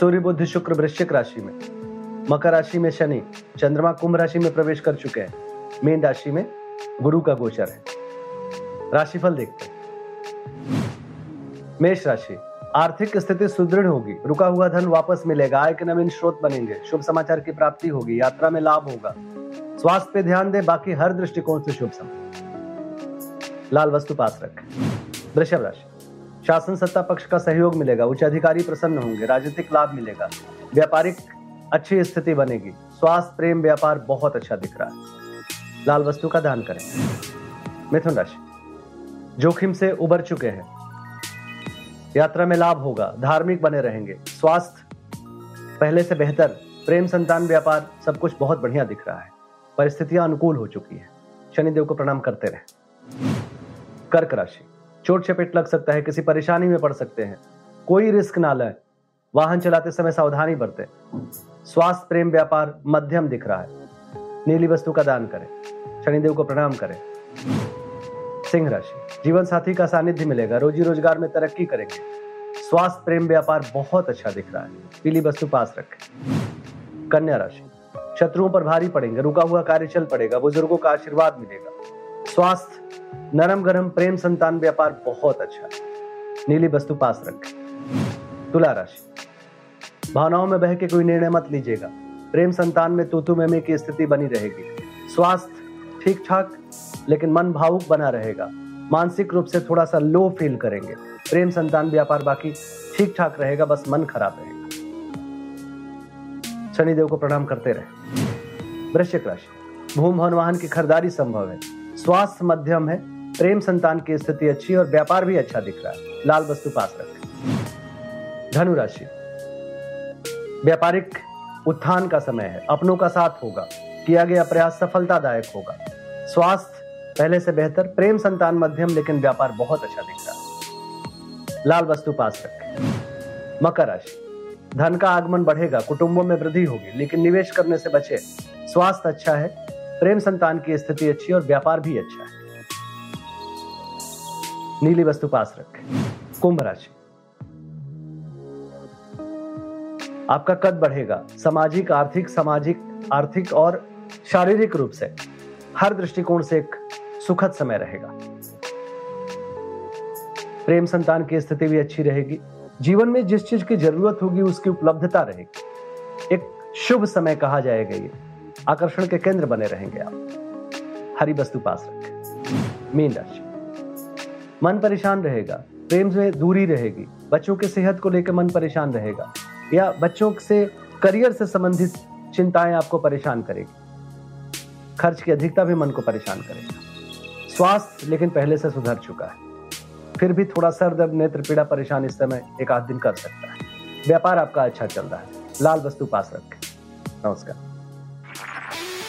सूर्य बुद्ध शुक्र वृश्चिक राशि में। मकर राशि में शनि, चंद्रमा कुंभ राशि में प्रवेश कर चुके हैं। मीन राशि में गुरु का गोचर है। राशिफल देखते हैं। मेष राशि, आर्थिक स्थिति सुदृढ़ होगी। रुका हुआ धन वापस मिलेगा। आय के नवीन स्रोत बनेंगे। शुभ समाचार की प्राप्ति होगी। यात्रा में लाभ होगा। स्वास्थ्य पे ध्यान दे। बाकी हर दृष्टिकोण से शुभ समय लाल वस्तु पास रखें। वृषभ राशि। शासन सत्ता पक्ष का सहयोग मिलेगा, उच्च अधिकारी प्रसन्न होंगे, राजनीतिक लाभ मिलेगा, व्यापारिक अच्छी स्थिति बनेगी, स्वास्थ्य, प्रेम, व्यापार बहुत अच्छा दिख रहा है। लाल वस्तु का दान करें। मिथुन राशि, जोखिम से उबर चुके हैं। यात्रा में लाभ होगा, धार्मिक बने रहेंगे, स्वास्थ्य पहले से बेहतर, प्रेम, संतान, व्यापार, सब कुछ बहुत बढ़िया दिख रहा है। परिस्थितियाँ अनुकूल हो चुकी है। शनिदेव को प्रणाम करते रहे। कर्क राशि चोट चपेट लग सकता है, किसी परेशानी में पड़ सकते हैं। कोई रिस्क ना लें। वाहन चलाते समय सावधानी बरतें। स्वास्थ्य, प्रेम, व्यापार, मध्यम दिख रहा है। नीली वस्तु का दान करें। शनिदेव को प्रणाम करें। सिंह राशि। जीवन साथी का सानिध्य मिलेगा। रोजी रोज़गार में तरक्की करेंगे। स्वास्थ्य, प्रेम, व्यापार बहुत अच्छा दिख रहा है। पीली वस्तु पास रखें। कन्या राशि। शत्रुओं पर भारी पड़ेंगे। रुका हुआ कार्य चल पड़ेगा। बुज़ुर्गों का आशीर्वाद मिलेगा। स्वास्थ्य नरम गरम प्रेम संतान व्यापार बहुत अच्छा नीली वस्तु पास रखें। तुला राशि। भावनाओं में बह के कोई निर्णय मत लीजिएगा। प्रेम संतान में तूतु मेमे की स्थिति बनी रहेगी। स्वास्थ्य ठीक ठाक लेकिन मन भावुक बना रहेगा। मानसिक रूप से थोड़ा सा लो फील करेंगे। प्रेम संतान व्यापार बाकी ठीक ठाक रहेगा, बस मन खराब रहेगा। शनिदेव को प्रणाम करते रहे। वृश्चिक राशि। भूम भवन वाहन की खरीदारी संभव है। स्वास्थ्य मध्यम है, प्रेम संतान की स्थिति अच्छी और व्यापार भी अच्छा दिख रहा है। लाल वस्तु पास रखें। धनु राशि। व्यापारिक उत्थान का समय है। अपनों का साथ होगा। किया गया प्रयास सफलतादायक होगा। स्वास्थ्य पहले से बेहतर, प्रेम संतान मध्यम, लेकिन व्यापार बहुत अच्छा दिख रहा है। लाल वस्तु पास रखें। मकर राशि। धन का आगमन बढ़ेगा, कुटुंबों में वृद्धि होगी, लेकिन निवेश करने से बचे। स्वास्थ्य अच्छा है प्रेम संतान की स्थिति अच्छी और व्यापार भी अच्छा है। नीली वस्तु पास रखें। कुंभ राशि। आपका कद बढ़ेगा। सामाजिक, आर्थिक सामाजिक, आर्थिक और शारीरिक रूप से। हर दृष्टिकोण से एक सुखद समय रहेगा। प्रेम संतान की स्थिति भी अच्छी रहेगी। जीवन में जिस चीज़ की ज़रूरत होगी, उसकी उपलब्धता रहेगी। एक शुभ समय कहा जाएगा ये। आकर्षण के केंद्र बने रहेंगे आप। हरी वस्तु पास रखें। मीन राशि। मन परेशान रहेगा, प्रेम से दूरी रहेगी, बच्चों के सेहत को लेकर मन परेशान रहेगा, या बच्चों से करियर से संबंधित चिंताएँ आपको परेशान करेगी। खर्च की अधिकता भी मन को परेशान करेगा। स्वास्थ्य लेकिन पहले से सुधर चुका है। फिर भी थोड़ा सर दर्द, नेत्र पीड़ा, परेशान इस समय एक आध दिन कर सकता है। व्यापार आपका अच्छा चल रहा है। लाल वस्तु पास रखें। नमस्कार।